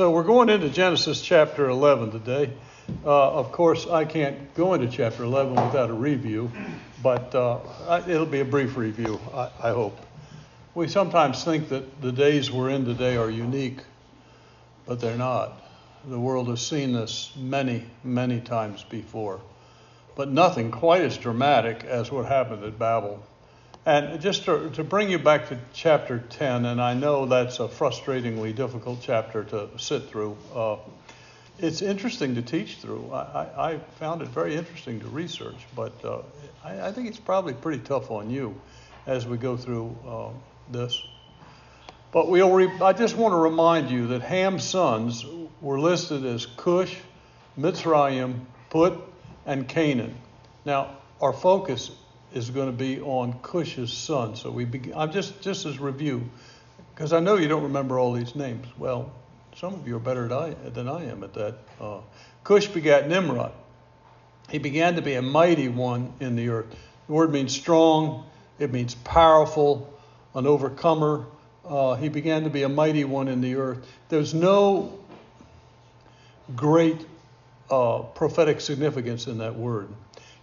So we're going into Genesis chapter 11 today. Uh, of course, I can't go into chapter 11 without a review, but uh, it'll be a brief review, I, I, hope. We sometimes think that the days we're in today are unique, but they're not. The world has seen this many, many times before, but nothing quite as dramatic as what happened at Babel and just to, to, bring you back to chapter 10, and I know that's a frustratingly difficult chapter to sit through. Uh, it's interesting to teach through. I, I, found it very interesting to research, but uh, I, I, think it's probably pretty tough on you as we go through uh, this. But we'll re- I just want to remind you that Ham's sons were listed as Cush, Mitzrayim, Put, and Canaan. Now, our focus is going to be on Cush's son. So we begin, I'm just just as review, because I know you don't remember all these names. Well, some of you are better than I am at that. Uh, Cush begat Nimrod. He began to be a mighty one in the earth. The word means strong. It means powerful, an overcomer. Uh, he began to be a mighty one in the earth. There's no great uh, prophetic significance in that word.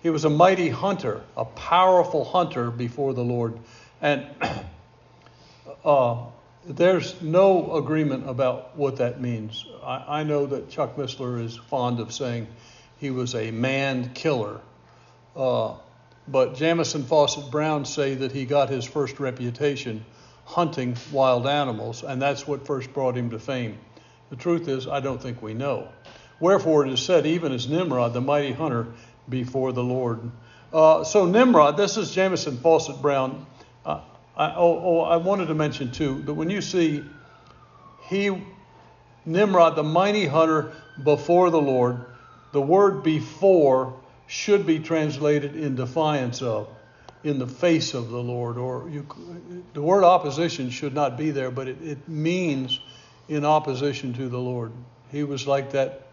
He was a mighty hunter, a powerful hunter before the Lord. And uh, there's no agreement about what that means. I, I, know that Chuck Missler is fond of saying he was a man killer. Uh, but Jamieson Fausset Brown say that he got his first reputation hunting wild animals, and that's what first brought him to fame. The truth is, I don't think we know. Wherefore it is said, even as Nimrod, the mighty hunter, before the Lord. Uh, so Nimrod, this is Jamieson Fausset Brown. Uh, I, oh, oh, I wanted to mention too that when you see he, Nimrod, the mighty hunter before the Lord, the word before should be translated in defiance of, in the face of the Lord. Or you, the word opposition should not be there, but it, it means in opposition to the Lord. He was like that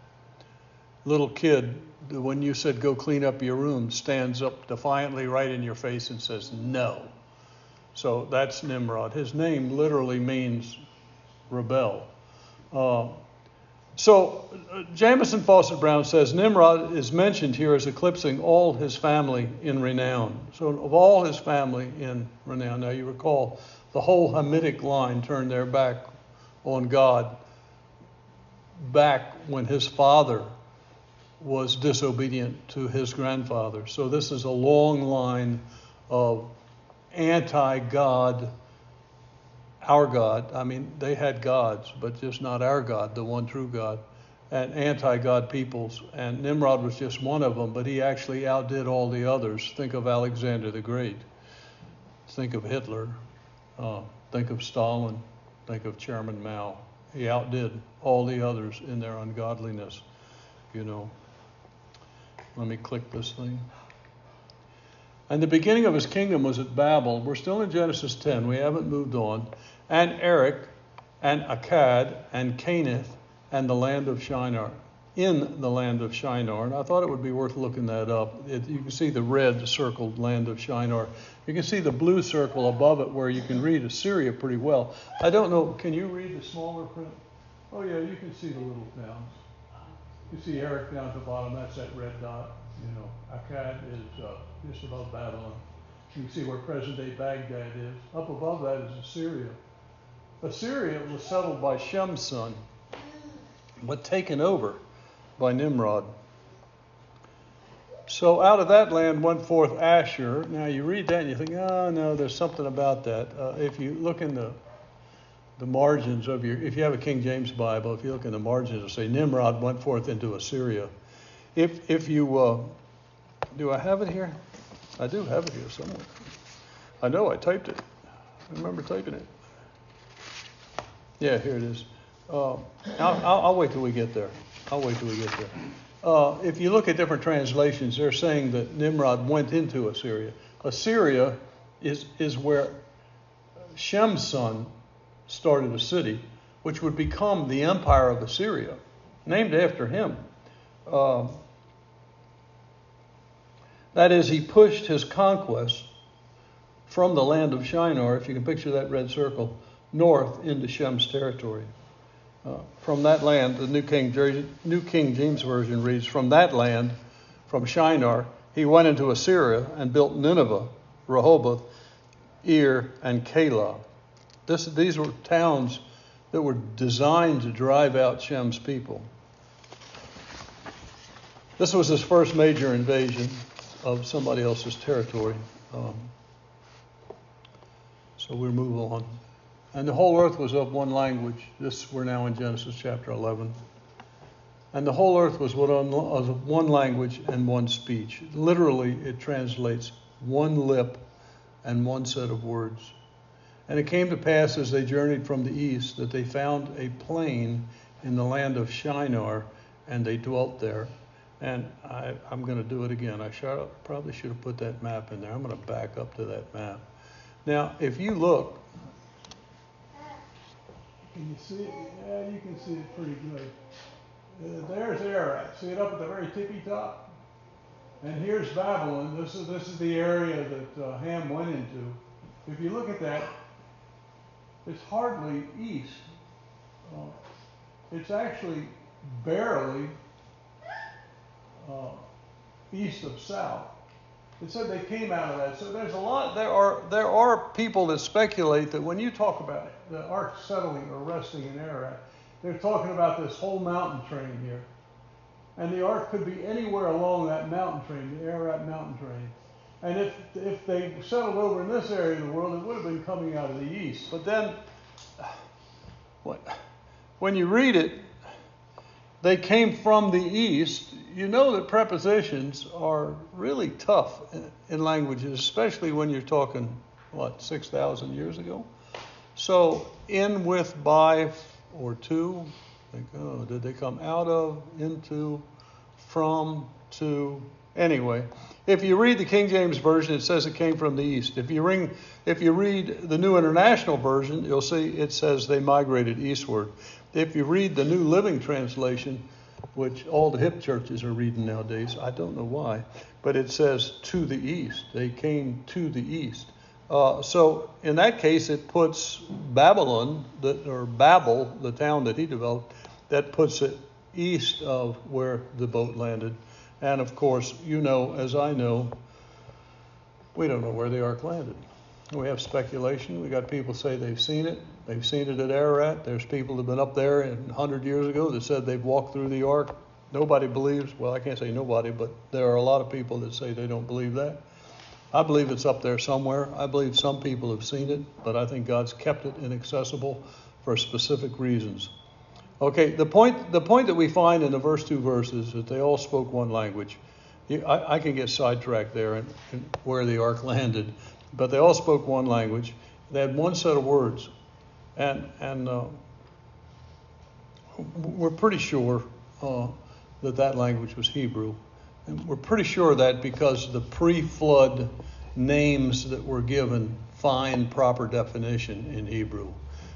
little kid when you said go clean up your room, stands up defiantly right in your face and says no. So that's Nimrod. His name literally means rebel. Uh, so uh, Jamieson Fausset Brown says Nimrod is mentioned here as eclipsing all his family in renown. So of all his family in renown. Now you recall the whole Hamitic line turned their back on God back when his father was disobedient to his grandfather. So this is a long line of anti God, our God. I mean, they had gods, but just not our God, the one true God, and anti God peoples. And Nimrod was just one of them, but he actually outdid all the others. Think of Alexander the Great, think of Hitler, uh, think of Stalin, think of Chairman Mao. He outdid all the others in their ungodliness, you know. Let me click this thing. And the beginning of his kingdom was at Babel. We're still in Genesis 10. We haven't moved on. And Erech, and Akkad, and Canath, and the land of Shinar. In the land of Shinar. And I thought it would be worth looking that up. It, you can see the red circled land of Shinar. You can see the blue circle above it where you can read Assyria pretty well. I don't know, can you read the smaller print? Oh, yeah, you can see the little towns. You see Erech down at the bottom, that's that red dot. You know, Akkad is uh, just above Babylon. You can see where present day Baghdad is. Up above that is Assyria. Assyria was settled by Shem's son, but taken over by Nimrod. So out of that land went forth Ashur. Now you read that and you think, oh no, there's something about that. Uh, if you look in the the margins of your, if you have a King James Bible, if you look in the margins, it'll say Nimrod went forth into Assyria. If, if you, uh, do I have it here? I do have it here somewhere. I know I typed it. I remember typing it. Yeah, here it is. Uh, I'll, I'll, I'll, wait till we get there. I'll wait till we get there. Uh, if you look at different translations, they're saying that Nimrod went into Assyria. Assyria is, is where Shem's son started a city which would become the empire of Assyria, named after him. Uh, that is, he pushed his conquest from the land of Shinar, if you can picture that red circle, north into Shem's territory. Uh, from that land, the New King, New King James Version reads, From that land, from Shinar, he went into Assyria and built Nineveh, Rehoboth, Ir, and Calah. This, these were towns that were designed to drive out Shem's people. This was his first major invasion of somebody else's territory. Um, so we'll move on. And the whole earth was of one language. This we're now in Genesis chapter 11. And the whole earth was of one language and one speech. Literally, it translates one lip and one set of words. And it came to pass as they journeyed from the east that they found a plain in the land of Shinar, and they dwelt there. And I, am going to do it again. I should, probably should have put that map in there. I'm going to back up to that map. Now, if you look can you see it? Yeah, you can see it pretty good. Uh, there's Ararat. See it up at the very tippy top? And here's Babylon. This is, this is the area that uh, Ham went into. If you look at that, it's hardly east. Uh, it's actually barely uh, east of south. It said they came out of that. So there's a lot. There are there are people that speculate that when you talk about the ark settling or resting in Ararat, they're talking about this whole mountain train here, and the ark could be anywhere along that mountain train, the Ararat mountain train. And if if they settled over in this area of the world, it would have been coming out of the east. But then, what? When you read it, they came from the east you know that prepositions are really tough in languages, especially when you're talking, what, 6,000 years ago? So, in, with, by, or to, think, oh, did they come out of, into, from, to? Anyway, if you read the King James Version, it says it came from the east. If you, ring, if you read the New International Version, you'll see it says they migrated eastward. If you read the New Living Translation, which all the hip churches are reading nowadays. I don't know why, but it says to the east. They came to the east. Uh, so in that case, it puts Babylon, or Babel, the town that he developed, that puts it east of where the boat landed. And of course, you know, as I know, we don't know where the ark landed. We have speculation. We got people say they've seen it. They've seen it at Ararat. There's people that have been up there 100 years ago that said they've walked through the ark. Nobody believes. Well, I can't say nobody, but there are a lot of people that say they don't believe that. I believe it's up there somewhere. I believe some people have seen it, but I think God's kept it inaccessible for specific reasons. Okay, the point the point that we find in the first two verses is that they all spoke one language. I, I can get sidetracked there and, and where the ark landed, but they all spoke one language. They had one set of words, and and uh, we're pretty sure uh, that that language was Hebrew, and we're pretty sure that because the pre-flood names that were given find proper definition in Hebrew.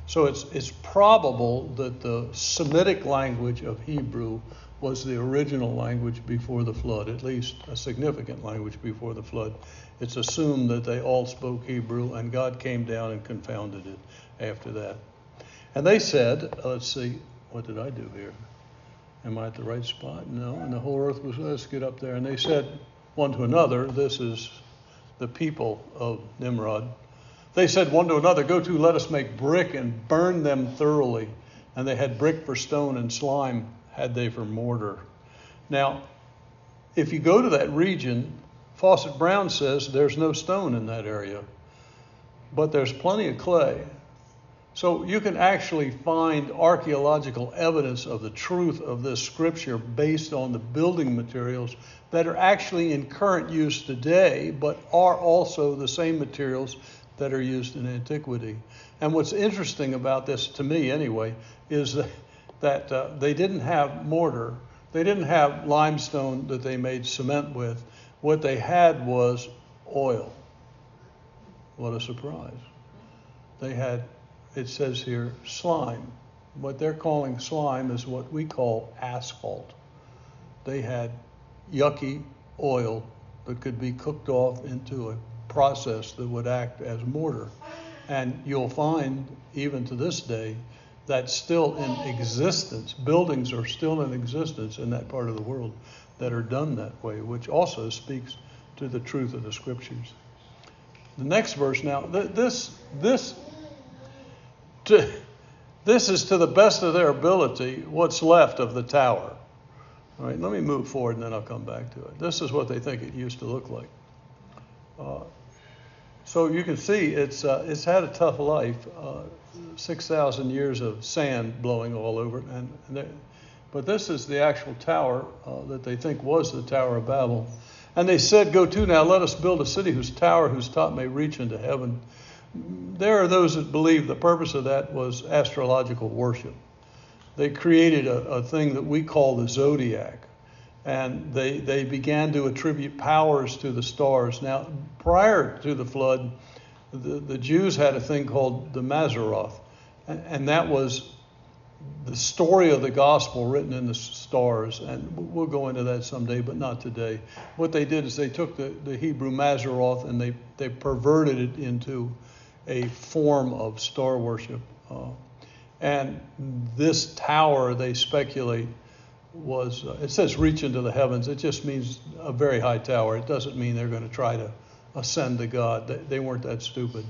So it's it's probable that the Semitic language of Hebrew was the original language before the flood, at least a significant language before the flood. It's assumed that they all spoke Hebrew, and God came down and confounded it after that. And they said, uh, let's see, what did I do here? Am I at the right spot? No. And the whole earth was, let's get up there. And they said one to another, this is the people of Nimrod. They said one to another, Go to, let us make brick and burn them thoroughly. And they had brick for stone and slime had they for mortar. Now, if you go to that region, Fausset Brown says there's no stone in that area, but there's plenty of clay. So you can actually find archaeological evidence of the truth of this scripture based on the building materials that are actually in current use today, but are also the same materials that are used in antiquity. And what's interesting about this, to me anyway, is that, that uh, they didn't have mortar, they didn't have limestone that they made cement with. What they had was oil. What a surprise. They had, it says here, slime. What they're calling slime is what we call asphalt. They had yucky oil that could be cooked off into a process that would act as mortar. And you'll find, even to this day, that's still in existence. Buildings are still in existence in that part of the world that are done that way, which also speaks to the truth of the scriptures. The next verse now, this this to, this is to the best of their ability what's left of the tower. All right, let me move forward and then I'll come back to it. This is what they think it used to look like. Uh, so you can see it's uh, it's had a tough life. Uh, Six thousand years of sand blowing all over it, and, and they, but this is the actual tower uh, that they think was the Tower of Babel. And they said, Go to now, let us build a city whose tower, whose top may reach into heaven. There are those that believe the purpose of that was astrological worship. They created a, a thing that we call the zodiac and they, they began to attribute powers to the stars. Now, prior to the flood, the, the Jews had a thing called the Mazzaroth, and, and that was the story of the gospel written in the stars. And we'll go into that someday, but not today. What they did is they took the, the Hebrew Mazzaroth and they, they perverted it into a form of star worship. Uh, and this tower, they speculate, was uh, it says reach into the heavens. It just means a very high tower. It doesn't mean they're going to try to ascend to God. They, they weren't that stupid.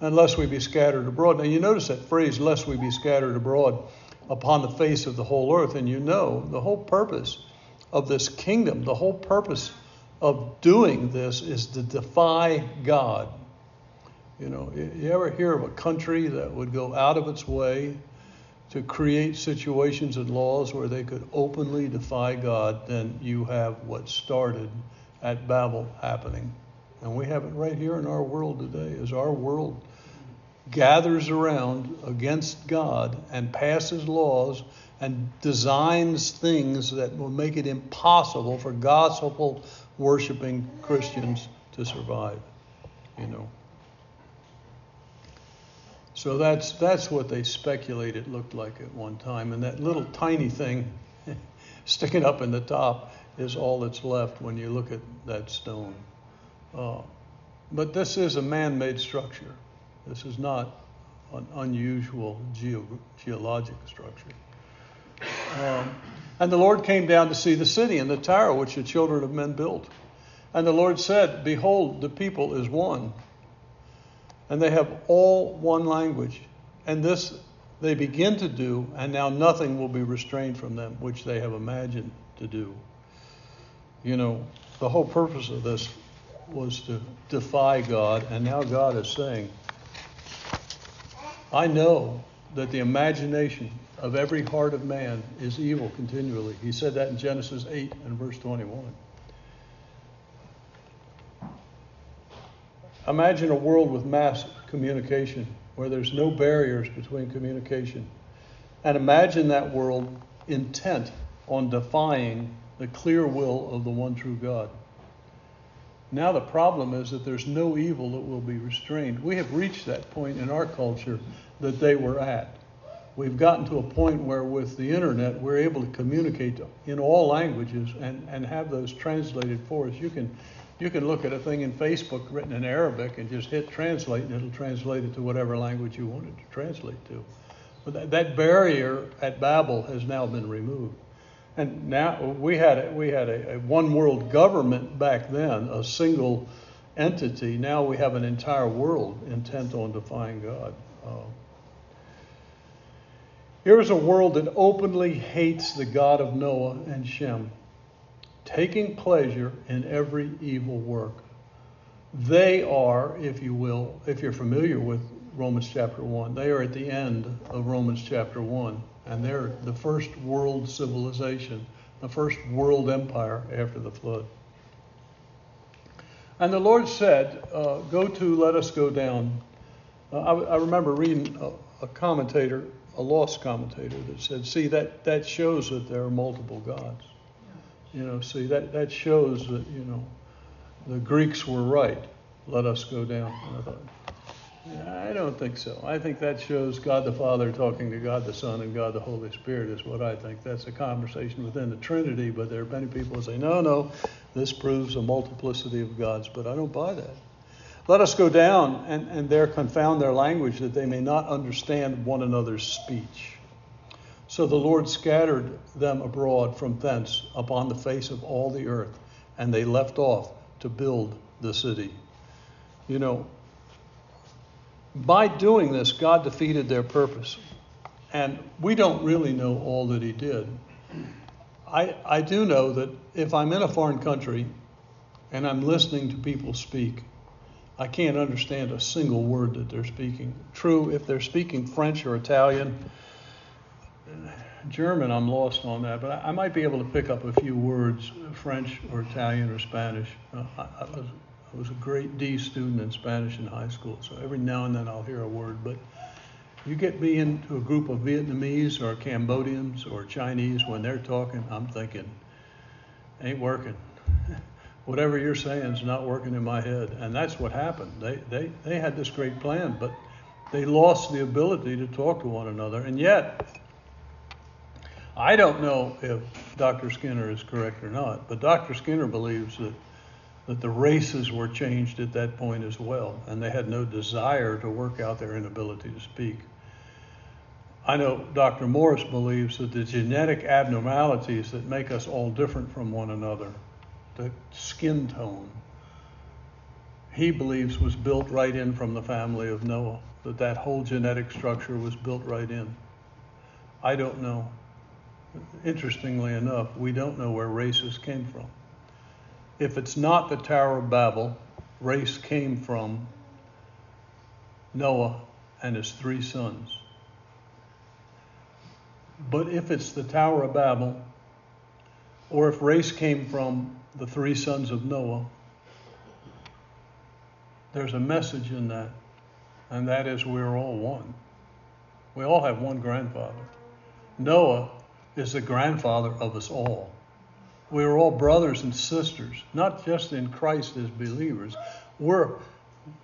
Unless we be scattered abroad. Now you notice that phrase, lest we be scattered abroad upon the face of the whole earth. And you know the whole purpose of this kingdom, the whole purpose of doing this is to defy God. You know, you ever hear of a country that would go out of its way to create situations and laws where they could openly defy God, then you have what started at Babel happening. And we have it right here in our world today as our world gathers around against God and passes laws and designs things that will make it impossible for gospel worshiping Christians to survive. You know. So that's that's what they speculate it looked like at one time, and that little tiny thing sticking up in the top is all that's left when you look at that stone. Uh, but this is a man-made structure. This is not an unusual geo- geologic structure. Um, and the Lord came down to see the city and the tower which the children of men built. And the Lord said, Behold, the people is one and they have all one language. And this they begin to do, and now nothing will be restrained from them, which they have imagined to do. You know, the whole purpose of this was to defy God, and now God is saying, I know that the imagination of every heart of man is evil continually. He said that in Genesis 8 and verse 21. Imagine a world with mass communication where there's no barriers between communication. And imagine that world intent on defying the clear will of the one true God. Now, the problem is that there's no evil that will be restrained. We have reached that point in our culture that they were at. We've gotten to a point where, with the internet, we're able to communicate in all languages and, and have those translated for us. You can you can look at a thing in Facebook written in Arabic and just hit translate, and it'll translate it to whatever language you want it to translate to. But that, that barrier at Babel has now been removed. And now we had a, we had a, a one world government back then, a single entity. Now we have an entire world intent on defying God. Uh, here's a world that openly hates the God of Noah and Shem taking pleasure in every evil work. They are, if you will, if you're familiar with Romans chapter 1, they are at the end of Romans chapter 1, and they're the first world civilization, the first world empire after the flood. And the Lord said, uh, Go to, let us go down. Uh, I, I, remember reading a, a commentator, a lost commentator, that said, See, that, that shows that there are multiple gods. You know, see, that, that shows that, you know, the Greeks were right. Let us go down. I thought, I don't think so. I think that shows God the Father talking to God the Son and God the Holy Spirit is what I think. That's a conversation within the Trinity, but there are many people who say, no, no, this proves a multiplicity of gods, but I don't buy that. Let us go down and, and there confound their language that they may not understand one another's speech. So the Lord scattered them abroad from thence upon the face of all the earth, and they left off to build the city. You know, by doing this, God defeated their purpose. And we don't really know all that He did. I, I do know that if I'm in a foreign country and I'm listening to people speak, I can't understand a single word that they're speaking. True, if they're speaking French or Italian, German, I'm lost on that, but I, I might be able to pick up a few words, French or Italian or Spanish. Uh, I, I, was, I was a great D student in Spanish in high school, so every now and then I'll hear a word. But you get me into a group of Vietnamese or Cambodians or Chinese when they're talking, I'm thinking, ain't working. Whatever you're saying is not working in my head. And that's what happened. They, they, they had this great plan, but they lost the ability to talk to one another. And yet, I don't know if Dr. Skinner is correct or not, but Dr. Skinner believes that, that the races were changed at that point as well, and they had no desire to work out their inability to speak. I know Dr. Morris believes that the genetic abnormalities that make us all different from one another, the skin tone, he believes was built right in from the family of Noah, that that whole genetic structure was built right in. I don't know interestingly enough, we don't know where races came from. If it's not the Tower of Babel, race came from Noah and his three sons. But if it's the Tower of Babel, or if race came from the three sons of Noah, there's a message in that, and that is we're all one. We all have one grandfather. Noah is the grandfather of us all. We are all brothers and sisters, not just in Christ as believers. We're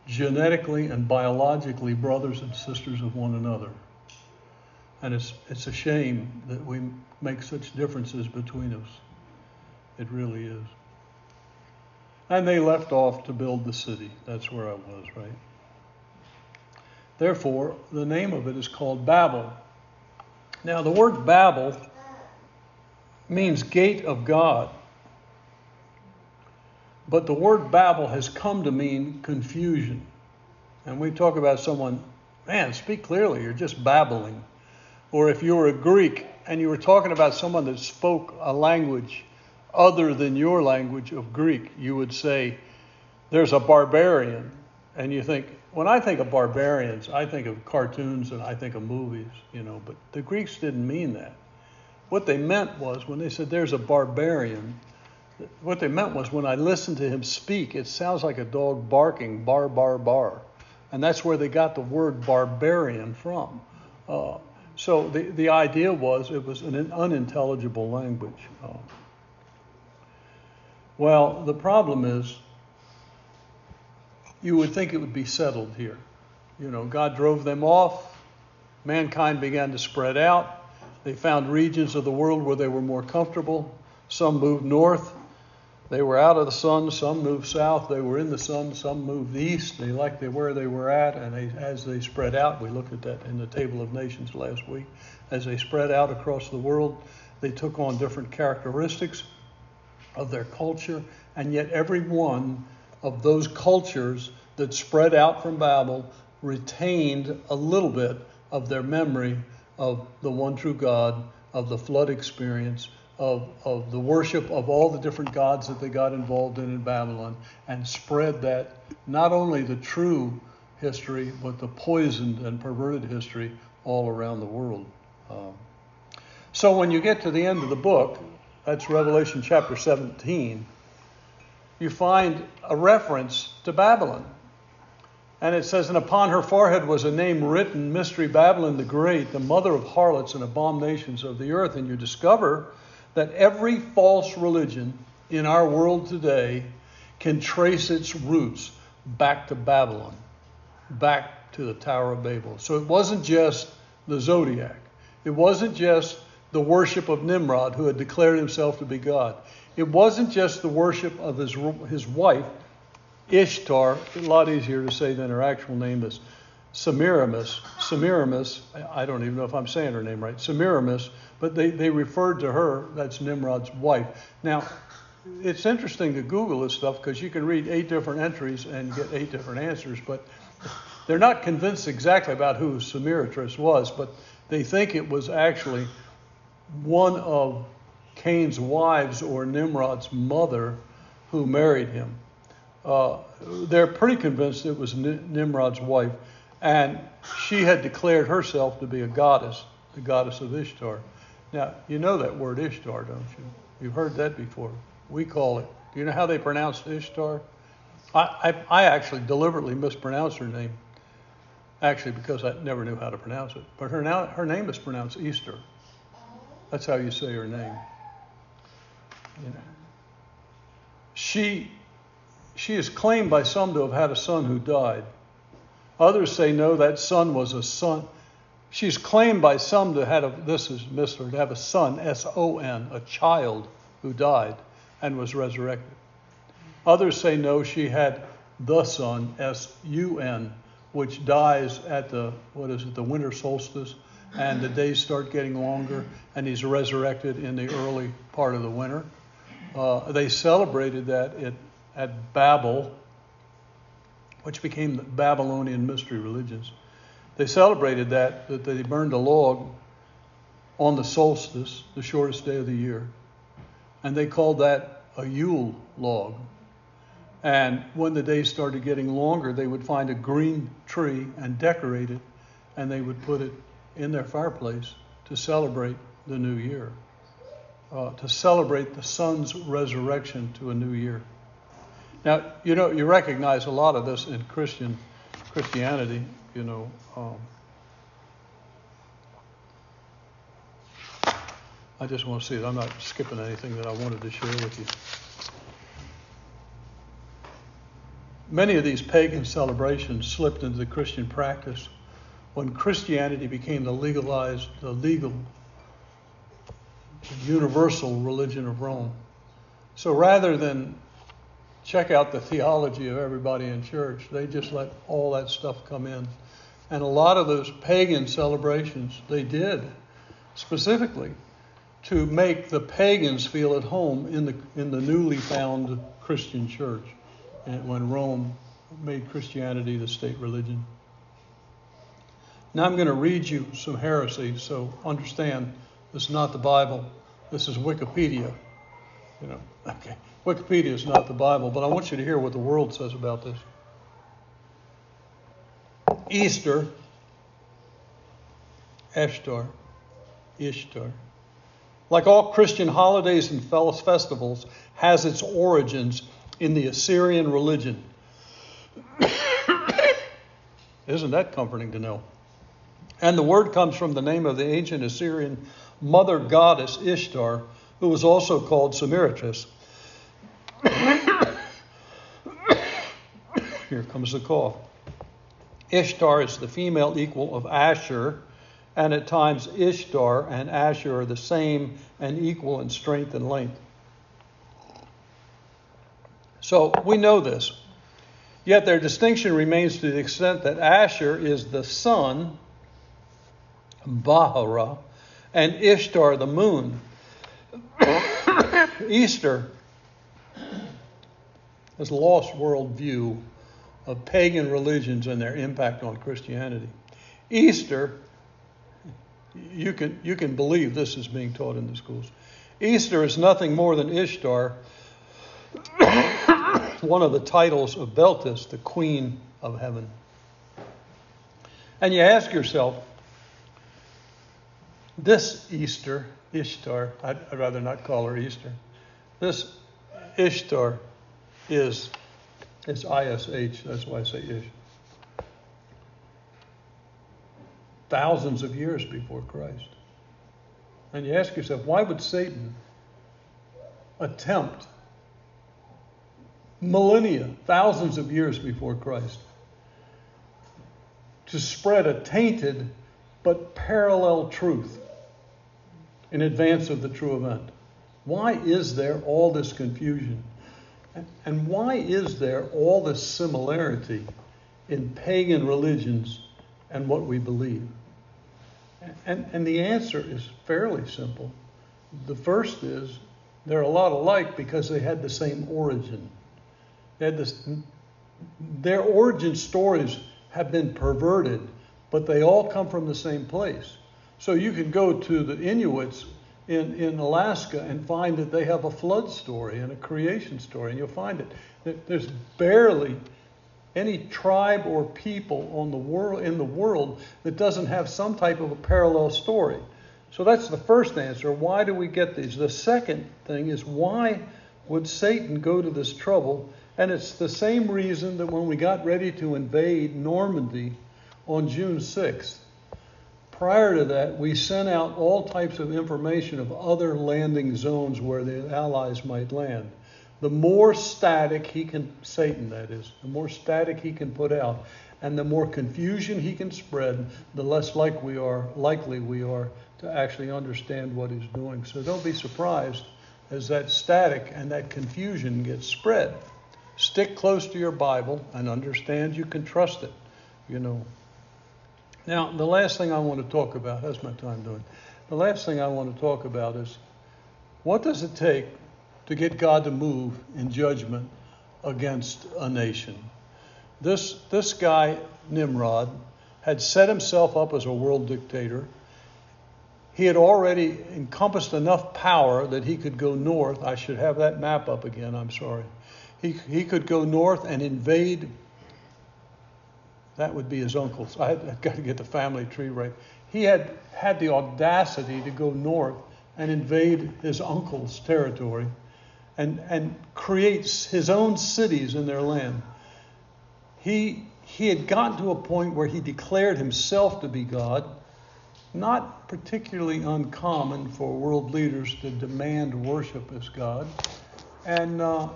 genetically and biologically brothers and sisters of one another. And it's, it's a shame that we make such differences between us. It really is. And they left off to build the city. That's where I was, right? Therefore, the name of it is called Babel. Now, the word Babel means gate of God. But the word Babel has come to mean confusion. And we talk about someone, man, speak clearly, you're just babbling. Or if you were a Greek and you were talking about someone that spoke a language other than your language of Greek, you would say, there's a barbarian. And you think, when I think of barbarians, I think of cartoons and I think of movies, you know, but the Greeks didn't mean that. What they meant was when they said there's a barbarian, what they meant was when I listen to him speak, it sounds like a dog barking, bar, bar, bar. And that's where they got the word barbarian from. Uh, so the, the idea was it was an unintelligible language. Uh, well, the problem is you would think it would be settled here. You know, God drove them off, mankind began to spread out. They found regions of the world where they were more comfortable. Some moved north. They were out of the sun. Some moved south. They were in the sun. Some moved east. They liked where they were at. And they, as they spread out, we looked at that in the Table of Nations last week. As they spread out across the world, they took on different characteristics of their culture. And yet, every one of those cultures that spread out from Babel retained a little bit of their memory of the one true God, of the flood experience, of, of the worship of all the different gods that they got involved in in Babylon, and spread that not only the true history, but the poisoned and perverted history all around the world. Um, so when you get to the end of the book, that's Revelation chapter 17, you find a reference to Babylon. And it says, And upon her forehead was a name written, Mystery Babylon the Great, the mother of harlots and abominations of the earth. And you discover that every false religion in our world today can trace its roots back to Babylon, back to the Tower of Babel. So it wasn't just the zodiac, it wasn't just the worship of Nimrod, who had declared himself to be God. It wasn't just the worship of his, his wife, Ishtar, a lot easier to say than her actual name is Semiramis. Semiramis, I don't even know if I'm saying her name right, Semiramis, but they, they referred to her, that's Nimrod's wife. Now, it's interesting to Google this stuff because you can read eight different entries and get eight different answers, but they're not convinced exactly about who Semiramis was, but they think it was actually one of Cain's wives or Nimrod's mother who married him. Uh, they're pretty convinced it was Nimrod's wife, and she had declared herself to be a goddess, the goddess of Ishtar. Now, you know that word Ishtar, don't you? You've heard that before. We call it. Do you know how they pronounce Ishtar? I, I, I actually deliberately mispronounced her name, actually, because I never knew how to pronounce it. But her, now, her name is pronounced Easter. That's how you say her name. You know. She, she is claimed by some to have had a son who died. Others say no, that son was a son. She's claimed by some to have a, this is Mr. to have a son, S O N, a child who died and was resurrected. Others say no, she had the son, S U N, which dies at the what is it, the winter solstice, and the days start getting longer, and he's resurrected in the early part of the winter. Uh, they celebrated that at, at Babel, which became the Babylonian mystery religions. They celebrated that, that they burned a log on the solstice, the shortest day of the year, and they called that a Yule log. And when the days started getting longer, they would find a green tree and decorate it, and they would put it in their fireplace to celebrate the new year uh, to celebrate the sun's resurrection to a new year. Now, you know, you recognize a lot of this in Christian Christianity. You know, um, I just want to see it. I'm not skipping anything that I wanted to share with you. Many of these pagan celebrations slipped into the Christian practice when Christianity became the legalized, the legal universal religion of Rome. So rather than check out the theology of everybody in church, they just let all that stuff come in. And a lot of those pagan celebrations, they did specifically to make the pagans feel at home in the, in the newly found Christian church when Rome made Christianity the state religion. Now I'm going to read you some heresy, so understand this is not the Bible. This is Wikipedia. You know, okay. Wikipedia is not the Bible, but I want you to hear what the world says about this. Easter, Ishtar, Ishtar, like all Christian holidays and festivals, has its origins in the Assyrian religion. Isn't that comforting to know? And the word comes from the name of the ancient Assyrian mother goddess Ishtar, who was also called Semiramis. Here comes the cough. Ishtar is the female equal of Ashur, and at times Ishtar and Ashur are the same and equal in strength and length. So we know this. Yet their distinction remains to the extent that Ashur is the sun, Bahara, and Ishtar, the moon. Easter is a lost world view of pagan religions and their impact on Christianity. Easter, you can, you can believe this is being taught in the schools. Easter is nothing more than Ishtar, one of the titles of Beltis, the Queen of Heaven. And you ask yourself, this Easter, Ishtar, I'd, I'd rather not call her Easter. This Ishtar is it's ISH, that's why I say Ish. Thousands of years before Christ. And you ask yourself, why would Satan attempt millennia, thousands of years before Christ, to spread a tainted but parallel truth in advance of the true event. Why is there all this confusion? And why is there all this similarity in pagan religions and what we believe? And, and the answer is fairly simple. The first is they're a lot alike because they had the same origin. They had this, their origin stories have been perverted, but they all come from the same place. So you can go to the Inuits in, in Alaska and find that they have a flood story and a creation story, and you'll find it. There's barely any tribe or people on the world in the world that doesn't have some type of a parallel story. So that's the first answer. Why do we get these? The second thing is why would Satan go to this trouble? And it's the same reason that when we got ready to invade Normandy on June 6th, prior to that, we sent out all types of information of other landing zones where the Allies might land the more static he can, Satan that is, the more static he can put out, and the more confusion he can spread, the less like we are, likely we are to actually understand what he's doing. So don't be surprised as that static and that confusion gets spread. Stick close to your Bible and understand you can trust it, you know. Now, the last thing I want to talk about, how's my time doing? The last thing I want to talk about is what does it take to get God to move in judgment against a nation. This, this guy, Nimrod, had set himself up as a world dictator. He had already encompassed enough power that he could go north. I should have that map up again, I'm sorry. He, he could go north and invade. That would be his uncles. I had, I've got to get the family tree right. He had had the audacity to go north and invade his uncle's territory and, and creates his own cities in their land. He, he had gotten to a point where he declared himself to be God, not particularly uncommon for world leaders to demand worship as God. And uh,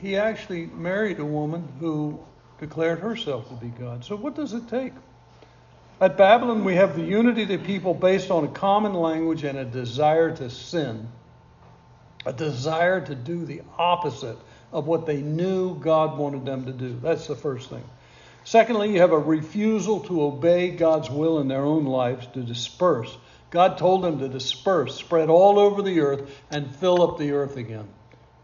he actually married a woman who declared herself to be God. So, what does it take? At Babylon, we have the unity of the people based on a common language and a desire to sin a desire to do the opposite of what they knew God wanted them to do. That's the first thing. Secondly, you have a refusal to obey God's will in their own lives to disperse. God told them to disperse, spread all over the earth, and fill up the earth again.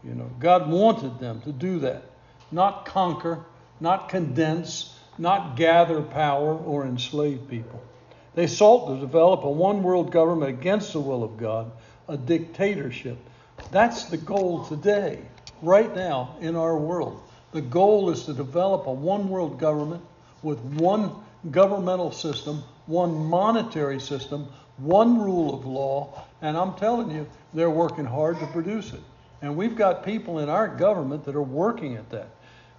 You know, God wanted them to do that, not conquer, not condense, not gather power or enslave people. They sought to develop a one world government against the will of God, a dictatorship that's the goal today, right now in our world. The goal is to develop a one world government with one governmental system, one monetary system, one rule of law, and I'm telling you, they're working hard to produce it. And we've got people in our government that are working at that.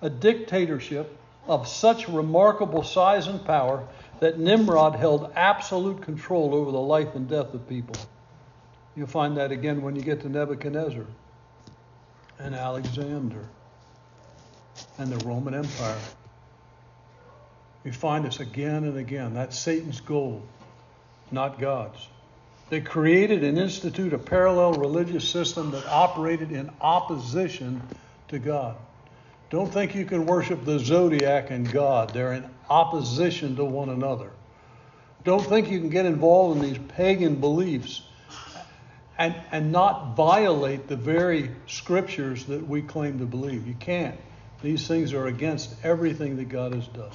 A dictatorship of such remarkable size and power that Nimrod held absolute control over the life and death of people. You'll find that again when you get to Nebuchadnezzar and Alexander and the Roman Empire. You find this again and again. That's Satan's goal, not God's. They created and instituted a parallel religious system that operated in opposition to God. Don't think you can worship the zodiac and God. They're in opposition to one another. Don't think you can get involved in these pagan beliefs and, and not violate the very scriptures that we claim to believe. You can't. These things are against everything that God has done.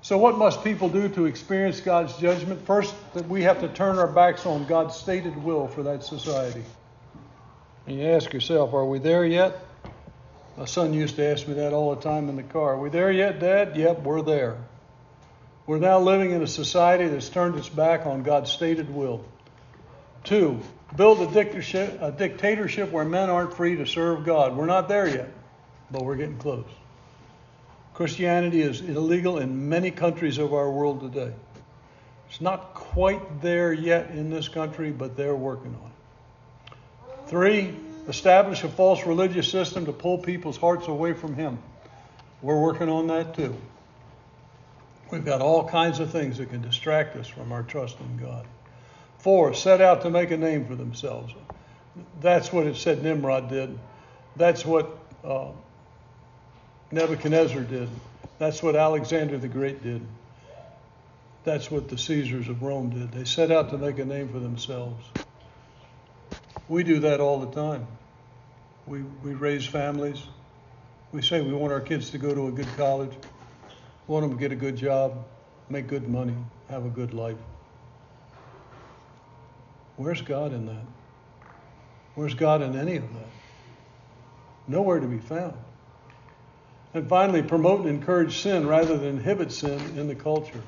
So, what must people do to experience God's judgment? First, that we have to turn our backs on God's stated will for that society. And you ask yourself, are we there yet? My son used to ask me that all the time in the car. Are we there yet, Dad? Yep, we're there. We're now living in a society that's turned its back on God's stated will. Two, build a dictatorship, a dictatorship where men aren't free to serve God. We're not there yet, but we're getting close. Christianity is illegal in many countries of our world today. It's not quite there yet in this country, but they're working on it. Three, establish a false religious system to pull people's hearts away from Him. We're working on that too. We've got all kinds of things that can distract us from our trust in God. Four, set out to make a name for themselves. That's what it said Nimrod did. That's what uh, Nebuchadnezzar did. That's what Alexander the Great did. That's what the Caesars of Rome did. They set out to make a name for themselves. We do that all the time. We, we raise families. We say we want our kids to go to a good college, want them to get a good job, make good money, have a good life. Where's God in that? Where's God in any of that? Nowhere to be found. And finally, promote and encourage sin rather than inhibit sin in the culture.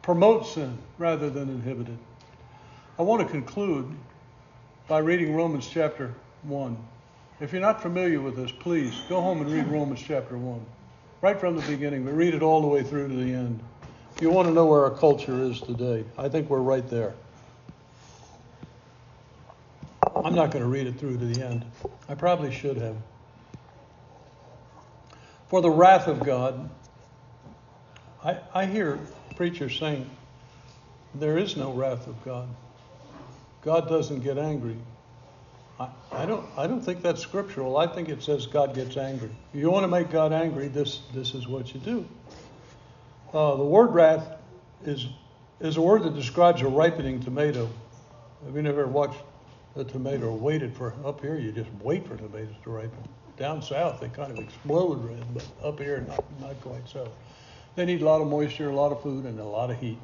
Promote sin rather than inhibit it. I want to conclude by reading Romans chapter 1. If you're not familiar with this, please go home and read Romans chapter 1. Right from the beginning, but read it all the way through to the end. If you want to know where our culture is today, I think we're right there. I'm not going to read it through to the end. I probably should have. For the wrath of God, I, I hear preachers saying there is no wrath of God. God doesn't get angry. I, don't, I don't think that's scriptural. I think it says God gets angry. If you want to make God angry, this, this is what you do. Uh, the word wrath is, is a word that describes a ripening tomato. Have you never watched a tomato waited for, up here, you just wait for tomatoes to ripen. Down south, they kind of explode red, but up here, not, not quite so. They need a lot of moisture, a lot of food, and a lot of heat.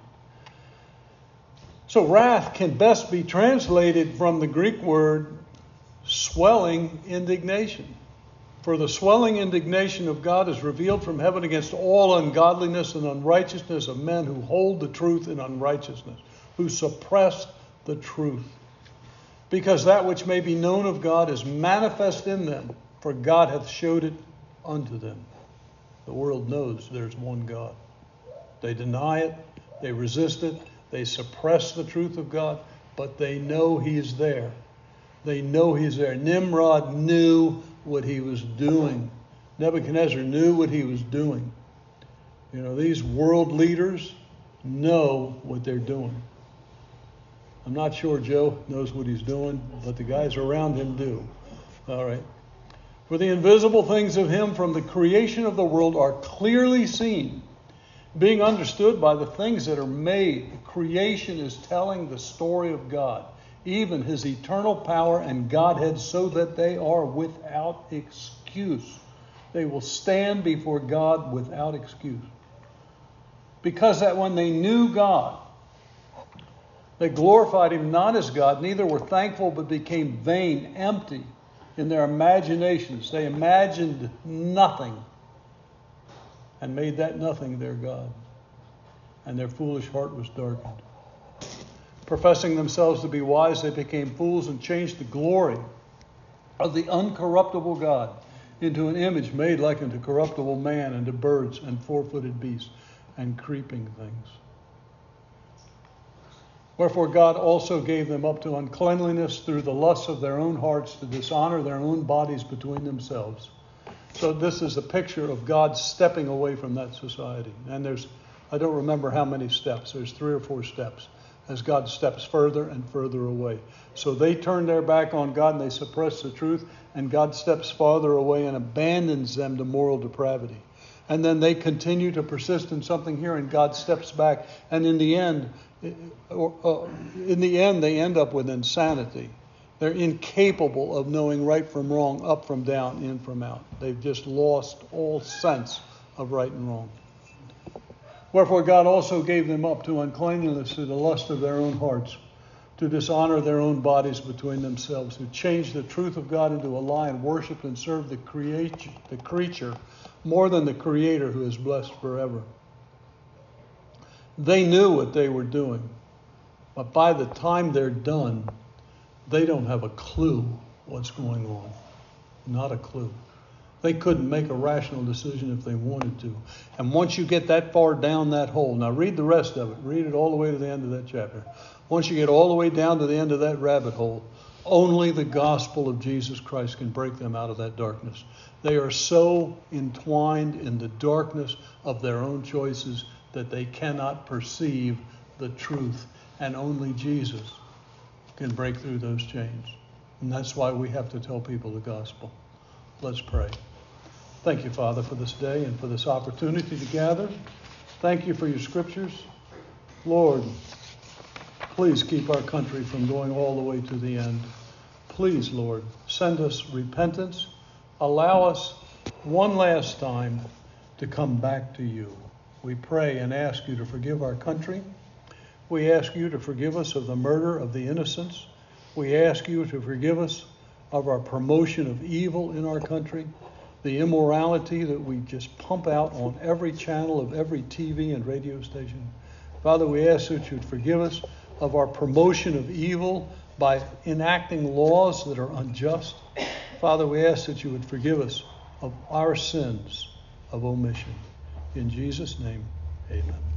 So, wrath can best be translated from the Greek word swelling indignation. For the swelling indignation of God is revealed from heaven against all ungodliness and unrighteousness of men who hold the truth in unrighteousness, who suppress the truth. Because that which may be known of God is manifest in them, for God hath showed it unto them. The world knows there's one God. They deny it, they resist it, they suppress the truth of God, but they know He's there. They know He's there. Nimrod knew what he was doing. Nebuchadnezzar knew what he was doing. You know, these world leaders know what they're doing. I'm not sure Joe knows what he's doing, but the guys around him do. All right. For the invisible things of him from the creation of the world are clearly seen, being understood by the things that are made. The creation is telling the story of God, even his eternal power and Godhead, so that they are without excuse. They will stand before God without excuse. Because that when they knew God, they glorified him not as God, neither were thankful, but became vain, empty in their imaginations. They imagined nothing and made that nothing their God. And their foolish heart was darkened. Professing themselves to be wise, they became fools and changed the glory of the uncorruptible God into an image made like unto corruptible man and to birds and four footed beasts and creeping things. Wherefore God also gave them up to uncleanliness through the lusts of their own hearts to dishonor their own bodies between themselves. So this is a picture of God stepping away from that society. And there's, I don't remember how many steps, there's three or four steps as God steps further and further away. So they turn their back on God and they suppress the truth, and God steps farther away and abandons them to moral depravity. And then they continue to persist in something here, and God steps back. And in the end, uh, in the end, they end up with insanity. They're incapable of knowing right from wrong, up from down, in from out. They've just lost all sense of right and wrong. Wherefore God also gave them up to uncleanness to the lust of their own hearts, to dishonor their own bodies between themselves, who changed the truth of God into a lie and worshiped and served the, creature, the creature more than the Creator who is blessed forever. They knew what they were doing, but by the time they're done, they don't have a clue what's going on. Not a clue. They couldn't make a rational decision if they wanted to. And once you get that far down that hole, now read the rest of it. Read it all the way to the end of that chapter. Once you get all the way down to the end of that rabbit hole, only the gospel of Jesus Christ can break them out of that darkness. They are so entwined in the darkness of their own choices that they cannot perceive the truth, and only Jesus can break through those chains. And that's why we have to tell people the gospel. Let's pray. Thank you, Father, for this day and for this opportunity to gather. Thank you for your scriptures. Lord, please keep our country from going all the way to the end. Please, Lord, send us repentance. Allow us one last time to come back to you. We pray and ask you to forgive our country. We ask you to forgive us of the murder of the innocents. We ask you to forgive us of our promotion of evil in our country, the immorality that we just pump out on every channel of every TV and radio station. Father, we ask that you'd forgive us of our promotion of evil by enacting laws that are unjust. Father, we ask that you would forgive us of our sins of omission. In Jesus' name, amen.